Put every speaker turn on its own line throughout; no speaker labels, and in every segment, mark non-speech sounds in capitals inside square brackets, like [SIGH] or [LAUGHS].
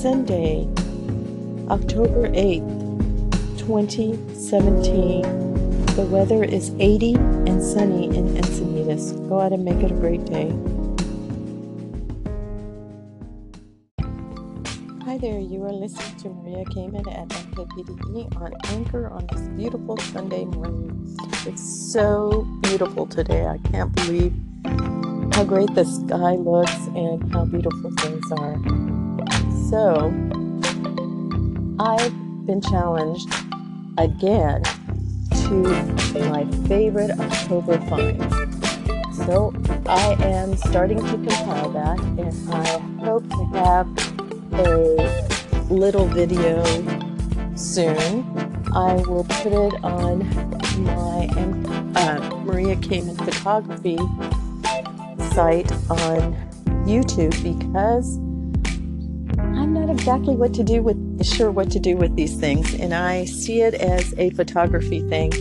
Sunday, October 8th, 2017. The weather is 80 and sunny in Encinitas. Go out and make it a great day. Hi there, you are listening to Maria Kamen at MKPDE on Anchor on this beautiful Sunday morning. It's so beautiful today. I can't believe how great the sky looks and how beautiful things are. So, I've been challenged again to my favorite October finds. So, I am starting to compile that and I hope to have a little video soon. I will put it on my uh, Maria Kamen Photography site on YouTube because I'm not exactly what to do with sure what to do with these things, and I see it as a photography thing.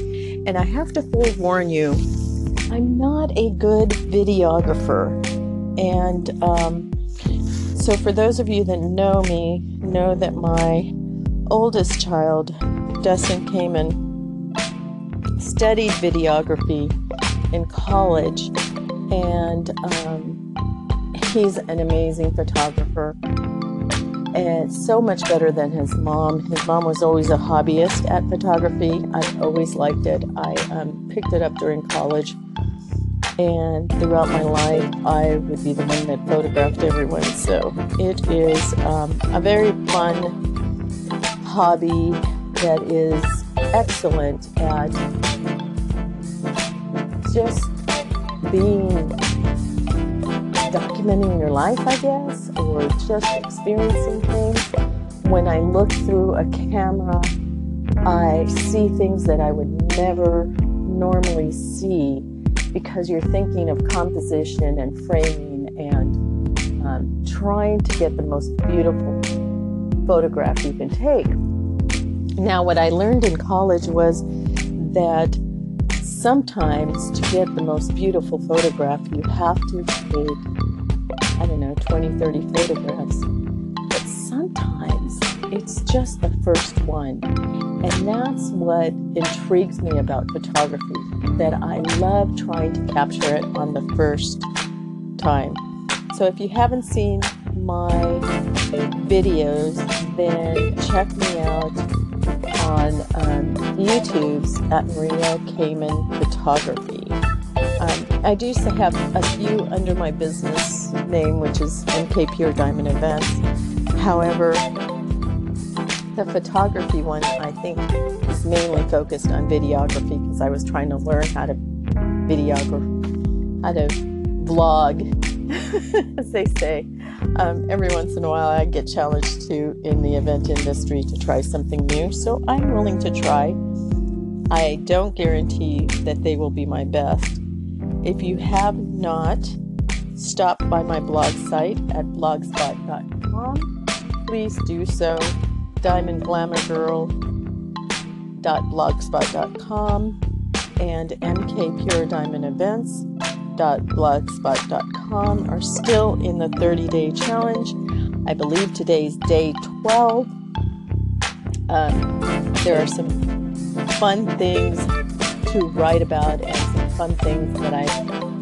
And I have to forewarn you, I'm not a good videographer, and um, so for those of you that know me, know that my oldest child, Dustin Kamen, studied videography in college and um, he's an amazing photographer and so much better than his mom. His mom was always a hobbyist at photography. I've always liked it. I um, picked it up during college, and throughout my life, I would be the one that photographed everyone. So it is um, a very fun hobby that is excellent at just being documenting your life, I guess, or just experiencing things. When I look through a camera, I see things that I would never normally see because you're thinking of composition and framing and um, trying to get the most beautiful photograph you can take. Now, what I learned in college was that sometimes to get the most beautiful photograph, you have to take, I don't know, 20, 30 photographs. But sometimes it's just the first one. And that's what intrigues me about photography, that I love trying to capture it on the first time. So if you haven't seen my videos, then check me out on um, YouTube's at Maria Kamen Photography. I do have a few under my business name, which is MK Pure Diamond Events. However, the photography one I think is mainly focused on videography because I was trying to learn how to videograph, how to vlog, [LAUGHS] as they say. Um, every once in a while, I get challenged to in the event industry to try something new, so I'm willing to try. I don't guarantee that they will be my best. If you have not stopped by my blog site at blogspot.com, please do so. DiamondGlamourGirl.blogspot.com and MK Pure Diamond Events blogspot.com are still in the 30 day challenge. I believe today's day 12. Um, there are some fun things to write about and fun things that I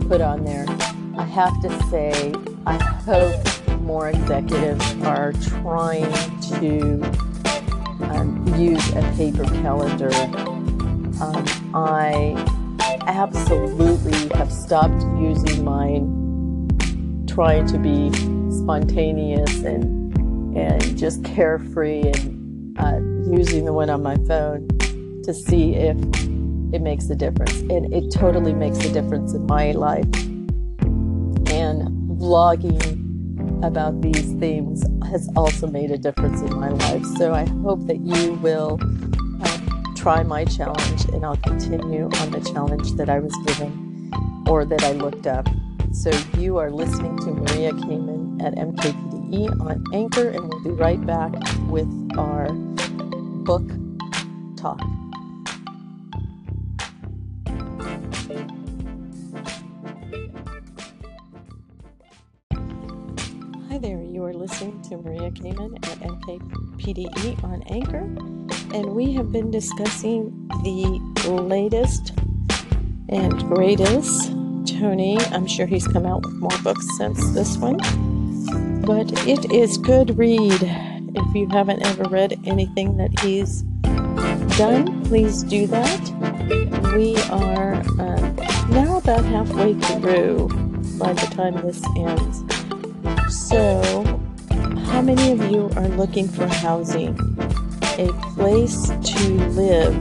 put on there. I have to say, I hope more executives are trying to um, use a paper calendar. Um, I absolutely have stopped using mine, trying to be spontaneous and and just carefree and uh, using the one on my phone to see if it makes a difference. And it totally makes a difference in my life. And vlogging about these themes has also made a difference in my life. So I hope that you will um, try my challenge and I'll continue on the challenge that I was given or that I looked up. So you are listening to Maria Kamen at MKPDE on Anchor, and we'll be right back with our book talk. Hi there, you are listening to Maria Kamen at MKPDE on Anchor, and we have been discussing the latest and greatest. Tony, I'm sure he's come out with more books since this one, but it is good read. If you haven't ever read anything that he's done, please do that. We are uh, now about halfway through by the time this ends. So, how many of you are looking for housing? A place to live,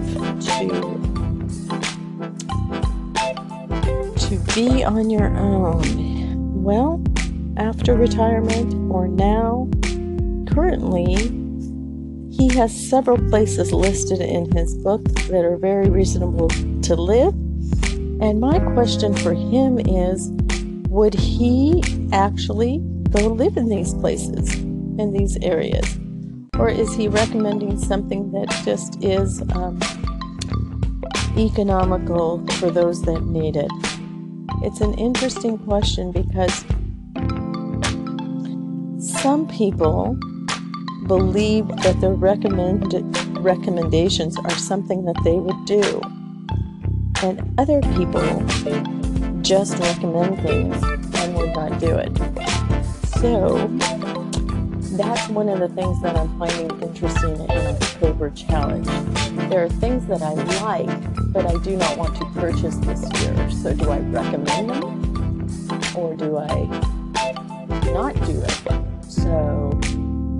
to to be on your own. Well, after retirement or now, currently, he has several places listed in his book that are very reasonable to live. And my question for him is would he actually go live in these places, in these areas? Or is he recommending something that just is um, economical for those that need it? It's an interesting question because some people believe that their recommend, recommendations are something that they would do, and other people just recommend things and would not do it. So that's one of the things that I'm finding interesting in October challenge. There are things that I like, but I do not want to purchase this year. So do I recommend them or do I not do it? So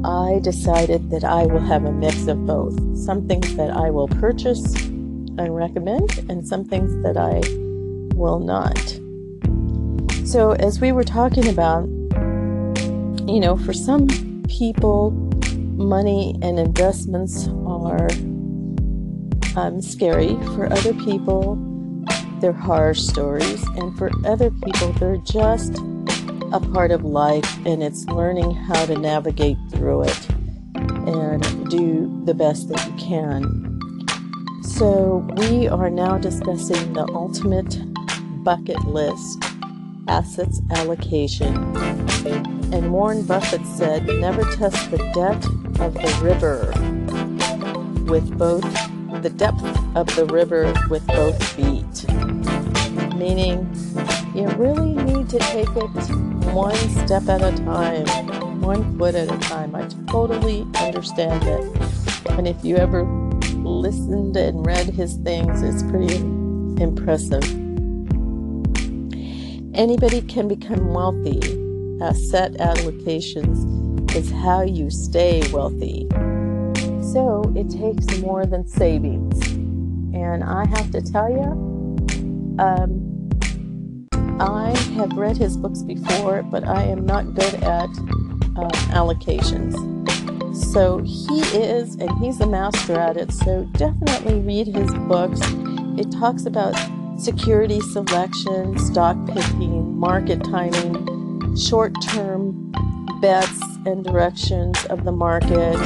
I decided that I will have a mix of both. Some things that I will purchase and recommend, and some things that I will not. So, as we were talking about, you know, for some people, money and investments are um, scary. For other people, they're horror stories. And for other people, they're just a part of life and it's learning how to navigate through it and do the best that you can. So, we are now discussing the ultimate bucket list assets allocation. And Warren Buffett said, never test the depth of the river with both the depth of the river with both feet. Meaning, you really need to take it one step at a time, one foot at a time. I totally understand it. And if you ever listened and read his things, it's pretty impressive. Anybody can become wealthy. Asset allocations is how you stay wealthy. So it takes more than savings. And I have to tell you, um, I have read his books before, but I am not good at uh, allocations. So he is, and he's a master at it. So definitely read his books. It talks about security selection, stock picking, market timing, short term bets and directions of the market,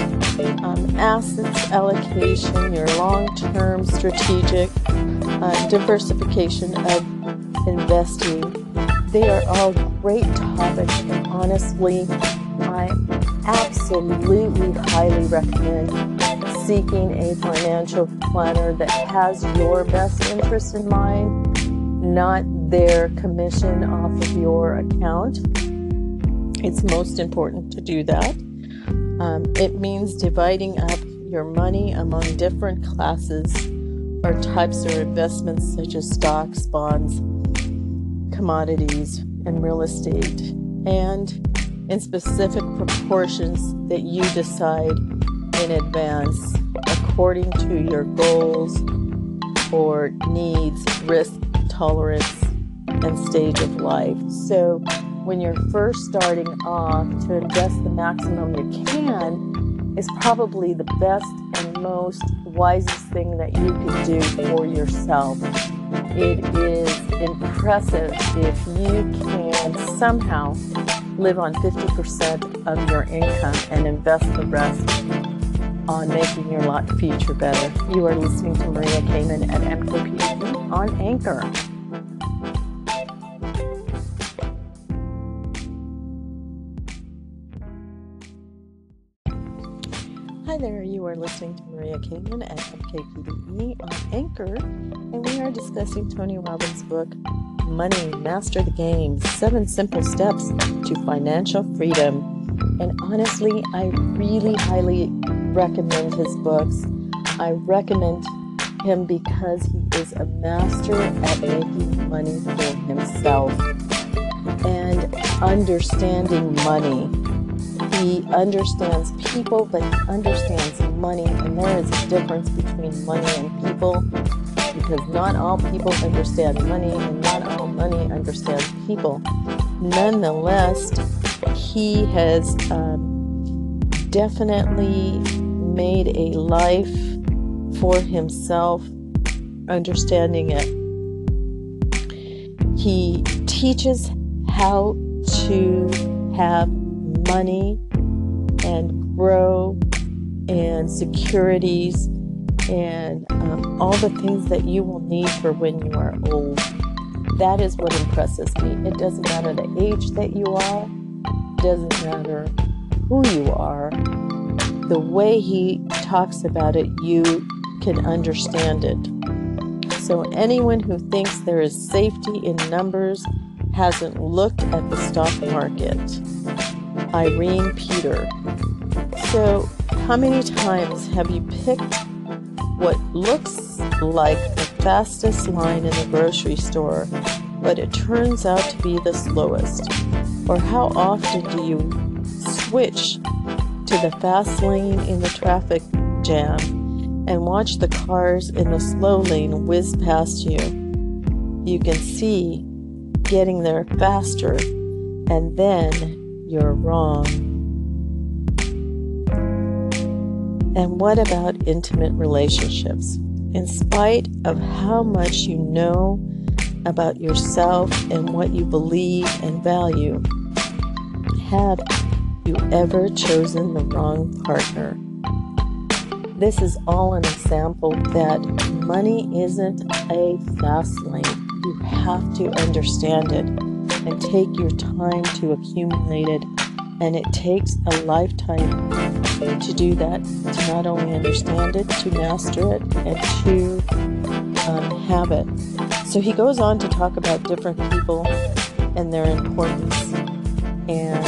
um, assets allocation, your long term strategic uh, diversification of investing. They are all great topics, and honestly, I absolutely highly recommend seeking a financial planner that has your best interest in mind, not their commission off of your account. It's most important to do that. Um, it means dividing up your money among different classes or types of investments such as stocks, bonds, commodities, and real estate, and in specific proportions that you decide in advance according to your goals or needs, risk tolerance, and stage of life. So, when you're first starting off, to invest the maximum you can is probably the best and most wisest thing that you can do for yourself. It is impressive if you can somehow live on 50% of your income and invest the rest on making your lot future better. You are listening to Maria Kamen at MKPN on Anchor. Hi there, you are listening to Maria Kamen at MKPDE on Anchor, and we are discussing Tony Robbins' book, Money Master the Game Seven Simple Steps to Financial Freedom. And honestly, I really highly recommend his books. I recommend him because he is a master at making money for himself and understanding money. He understands people, but he understands money, and there is a difference between money and people because not all people understand money and not all money understands people. Nonetheless, he has um, definitely made a life for himself, understanding it. He teaches how to have money and grow and securities and um, all the things that you will need for when you are old. That is what impresses me. It doesn't matter the age that you are, it doesn't matter who you are. The way he talks about it, you can understand it. So, anyone who thinks there is safety in numbers hasn't looked at the stock market. Irene Peter. So, how many times have you picked what looks like the fastest line in the grocery store, but it turns out to be the slowest? Or how often do you switch to the fast lane in the traffic jam and watch the cars in the slow lane whiz past you? You can see getting there faster, and then you're wrong. And what about intimate relationships? In spite of how much you know about yourself and what you believe and value, have you ever chosen the wrong partner? This is all an example that money isn't a fast lane. You have to understand it and take your time to accumulate it. And it takes a lifetime to do that, to not only understand it, to master it, and to um, have it. So he goes on to talk about different people and their importance. And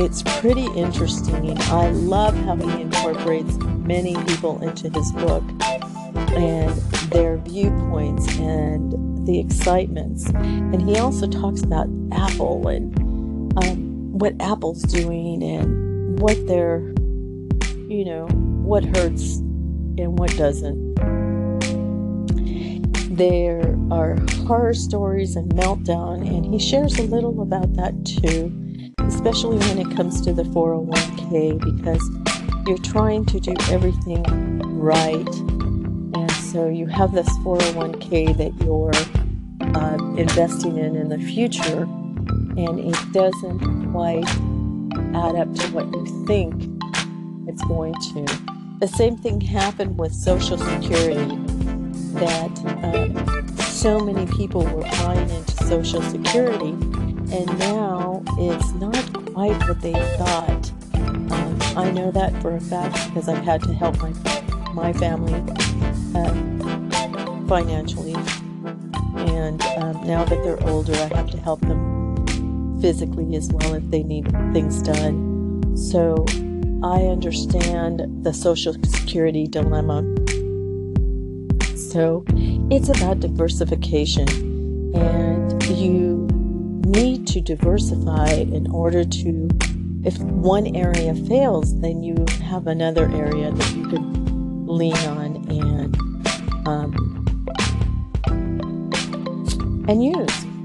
it's pretty interesting. I love how he incorporates many people into his book and their viewpoints and the excitements. And he also talks about Apple and um, what Apple's doing and what they're, you know, what hurts and what doesn't. There are horror stories and meltdown, and he shares a little about that too, especially when it comes to the 401k, because you're trying to do everything right And so you have this 401k that you're uh, investing in in the future, and it doesn't quite add up to what you think it's going to. The same thing happened with Social Security, that uh, so many people were buying into Social Security, and now it's not quite what they thought. Um, I know that for a fact because I've had to help my my family uh, financially. And um, now that they're older, I have to help them physically as well if they need things done. So I understand the Social Security dilemma. So it's about diversification, and you need to diversify in order to. If one area fails, then you have another area that you can lean on and um, and use. [LAUGHS]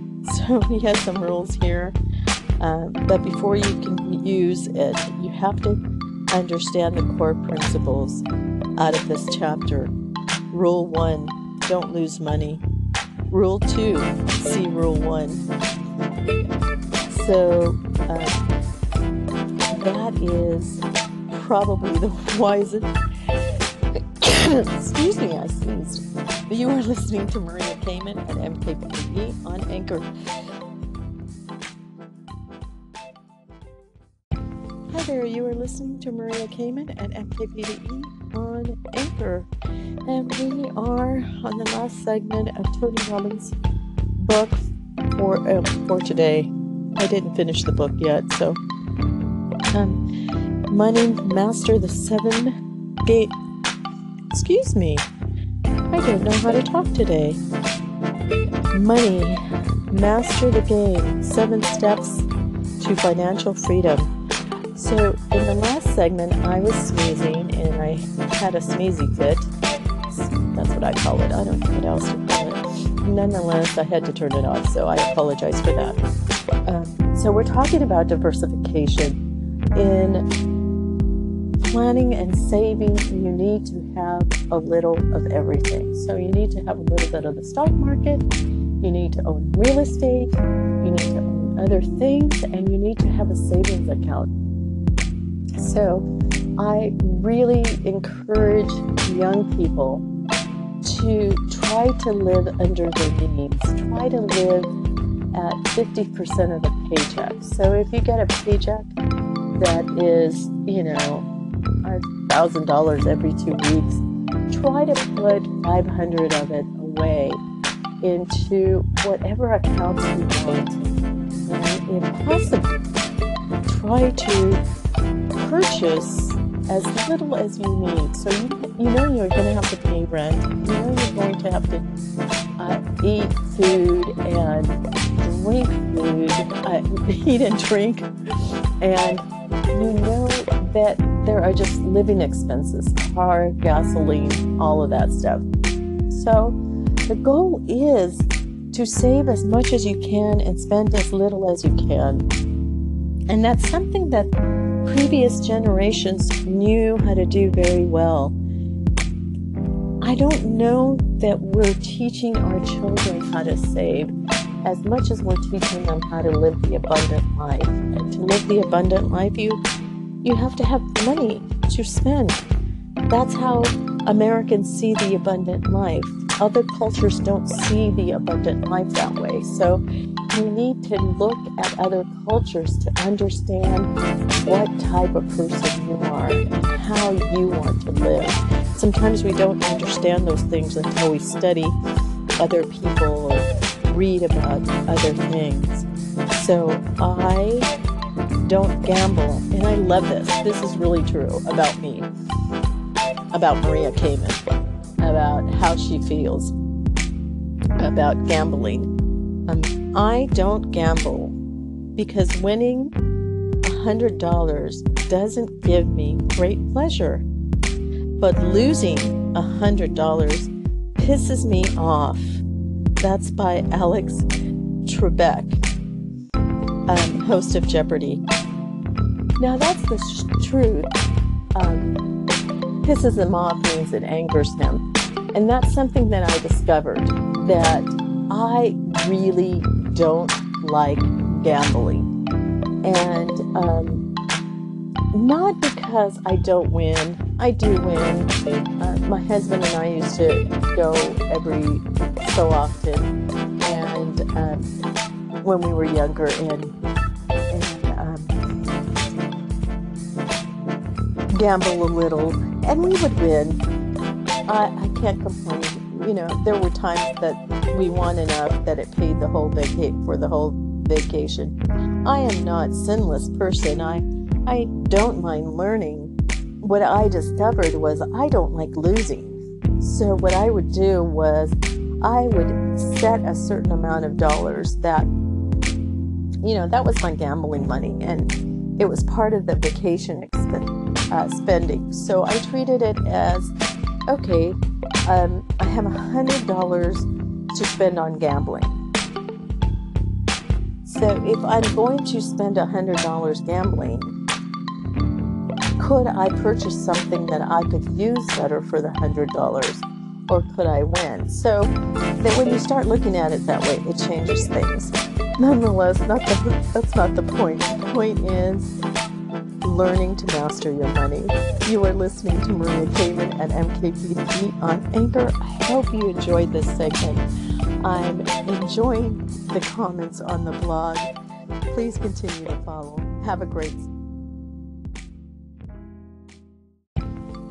So he have some rules here, uh, but before you can use it, you have to understand the core principles out of this chapter. Rule one: don't lose money. Rule two: see rule one. So uh, that is probably the [LAUGHS] wisest Excuse me, I sneezed. You are listening to Maria Kamen at MKPE on Anchor. Hi there, you are listening to Maria Kamen at MKPDE on Anchor. And we are on the last segment of Tony Robbins' book for, uh, for today. I didn't finish the book yet, so. Um, Money Master the Seven Gate. Excuse me. I don't know how to talk today. Money Master the Game Seven Steps to Financial Freedom. So, in the last segment, I was sneezing and I had a sneezy fit. That's what I call it. I don't know what else to. Nonetheless, I had to turn it off, so I apologize for that. Um, so, we're talking about diversification. In planning and saving, you need to have a little of everything. So, you need to have a little bit of the stock market, you need to own real estate, you need to own other things, and you need to have a savings account. So, I really encourage young people to try to live under their means, try to live at 50% of the paycheck. So, if you get a paycheck that is, you know, $1,000 every two weeks, try to put 500 of it away into whatever accounts you want. And if possible, try to purchase as little as you need. So you, you know you're going to have to pay rent. You know you're going to have to uh, eat food and drink food, uh, [LAUGHS] eat and drink, and you know that there are just living expenses, car, gasoline, all of that stuff. So the goal is to save as much as you can and spend as little as you can. And that's something that previous generations knew how to do very well. I don't know that we're teaching our children how to save as much as we're teaching them how to live the abundant life. And to live the abundant life, you you have to have money to spend. That's how Americans see the abundant life. Other cultures don't see the abundant life that way. So you need to look at other cultures to understand what type of person you are and how you want to live. Sometimes we don't understand those things until we study other people or read about other things. So I don't gamble, and I love this. This is really true about me, about Maria Kamen, about how she feels about gambling. Um, I don't gamble because winning $100 doesn't give me great pleasure. But losing $100 pisses me off. That's by Alex Trebek, um, host of Jeopardy. Now, that's the sh- truth. Um, pisses him off means it angers him. And that's something that I discovered that I really don't like gambling. And um, not because I don't win, I do win. Uh, my husband and I used to go every so often, and um, when we were younger, and, and um, gamble a little, and we would win. I, I can't complain. You know, there were times that we won enough that it paid the whole vaca- for the whole vacation. I am not sinless person. I I don't mind learning. What I discovered was I don't like losing. So what I would do was I would set a certain amount of dollars that you know, that was my gambling money and it was part of the vacation exp- uh, spending. So I treated it as okay, um, I have a hundred dollars to spend on gambling. So if I'm going to spend $100 gambling, could I purchase something that I could use better for the $100 or could I win? So that when you start looking at it that way, it changes things. Nonetheless, not the, that's not the point. The point is learning to master your money. You are listening to Maria Kamen at MKPD on Anchor. I hope you enjoyed this segment. I'm enjoying the comments on the blog. Please continue to follow. Have a great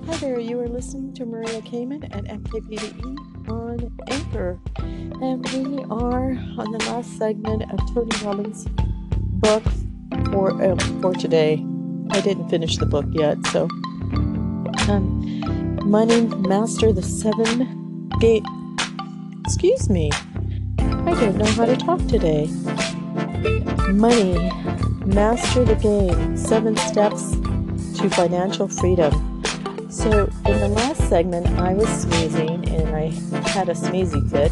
Hi there, you are listening to Maria Kamen at MKPDE on Anchor. And we are on the last segment of Tony Robbins' book for, uh, for today. I didn't finish the book yet, so. Um, Money Master the Seven Gate. Excuse me. I don't know how to talk today. Money Master the Game Seven Steps to Financial Freedom. So, in the last segment, I was sneezing and I had a sneezy fit.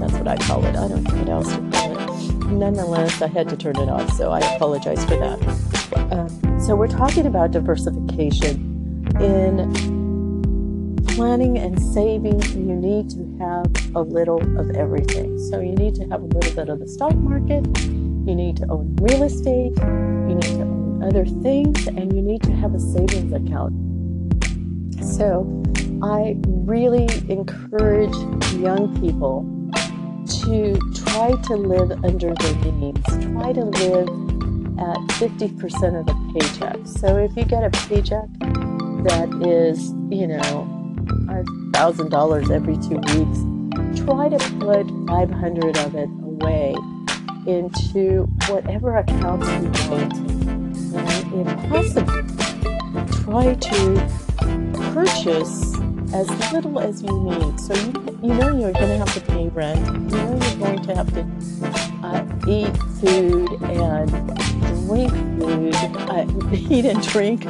That's what I call it. I don't know what else to call it. Nonetheless, I had to turn it off, so I apologize for that. Um, so, we're talking about diversification. In planning and saving, you need to have a little of everything. So, you need to have a little bit of the stock market, you need to own real estate, you need to own other things, and you need to have a savings account so I really encourage young people to try to live under their means, try to live at 50% of the paycheck. So if you get a paycheck that is, you know, $1,000 every two weeks, try to put 500 of it away into whatever accounts you want. And if possible, try to purchase as little as you need. So you, you know you're going to have to pay rent. You know you're going to have to eat food and drink food, uh, [LAUGHS] eat and drink,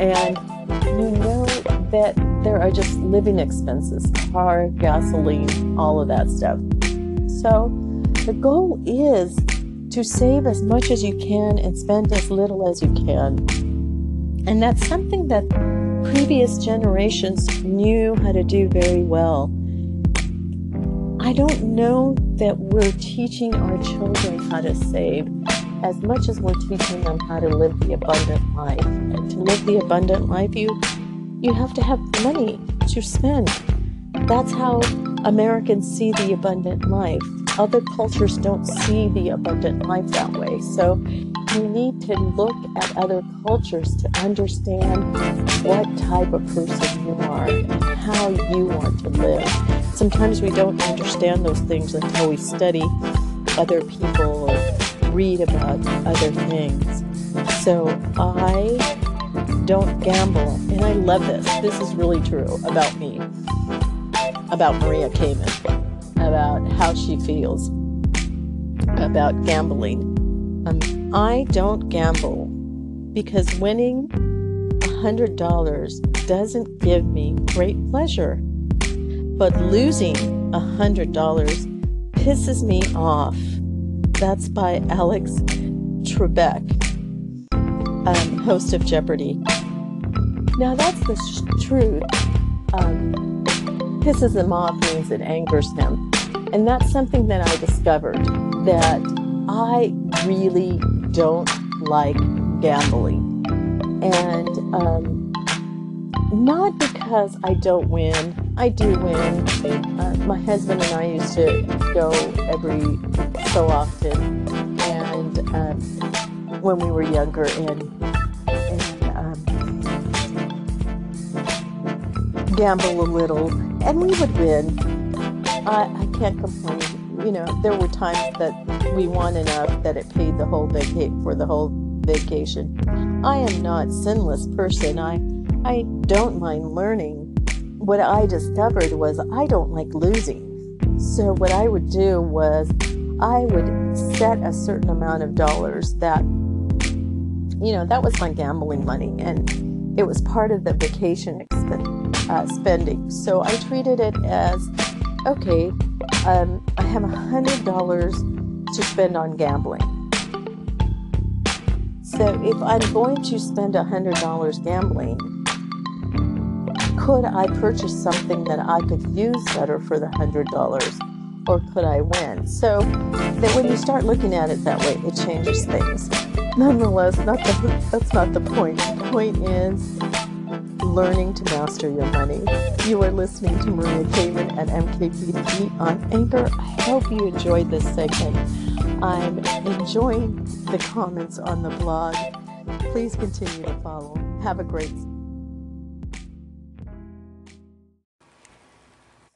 and you know that there are just living expenses, car, gasoline, all of that stuff. So the goal is to save as much as you can and spend as little as you can. And that's something that previous generations knew how to do very well. I don't know that we're teaching our children how to save as much as we're teaching them how to live the abundant life. And to live the abundant life, you you have to have money to spend. That's how Americans see the abundant life. Other cultures don't see the abundant life that way. So you need to look at other cultures to understand what type of person you are and how you want to live. Sometimes we don't understand those things until we study other people or read about other things. So I don't gamble, and I love this. This is really true about me, about Maria Kamen, about how she feels about gambling. Um, I don't gamble because winning $100 doesn't give me great pleasure. But losing $100 pisses me off. That's by Alex Trebek, um, host of Jeopardy. Now, that's the sh- truth. Um, pisses him off means it angers him. And that's something that I discovered that I really don't like gambling. And um, not because I don't win, I do win. Uh, my husband and I used to go every so often, and um, when we were younger, and, and um, gamble a little, and we would win. I, I can't complain. You know, there were times that we won enough that it paid the whole vacate for the whole vacation. I am not sinless person. I I don't mind learning. What I discovered was I don't like losing. So what I would do was I would set a certain amount of dollars that you know, that was my gambling money and it was part of the vacation exp- uh, spending. So I treated it as okay, um, I have a hundred dollars to spend on gambling. So if I'm going to spend a hundred dollars gambling, could I purchase something that I could use better for the hundred dollars? Or could I win? So that when you start looking at it that way, it changes things. Nonetheless, not the, that's not the point. The point is learning to master your money. You are listening to Maria Kamen at MKPD on Anchor. I hope you enjoyed this segment. I'm enjoying the comments on the blog. Please continue to follow. Have a great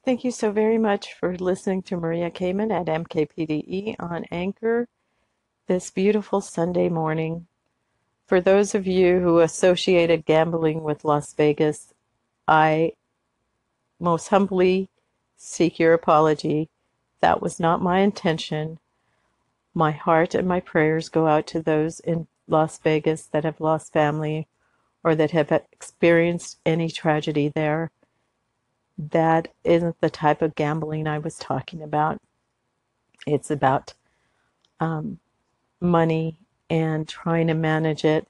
Thank you so very much for listening to Maria Kamen at MKPDE on Anchor this beautiful Sunday morning. For those of you who associated gambling with Las Vegas, I most humbly seek your apology. That was not my intention. My heart and my prayers go out to those in Las Vegas that have lost family or that have experienced any tragedy there. That isn't the type of gambling I was talking about. It's about um, money and trying to manage it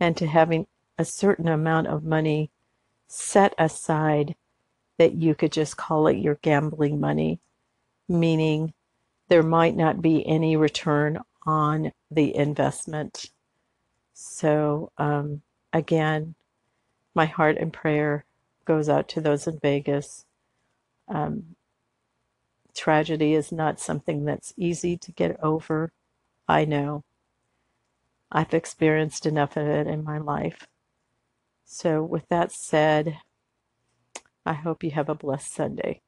and to having a certain amount of money set aside that you could just call it your gambling money, meaning there might not be any return on the investment. So, um, again, my heart and prayer goes out to those in Vegas. Um, tragedy is not something that's easy to get over. I know. I've experienced enough of it in my life. So, with that said, I hope you have a blessed Sunday.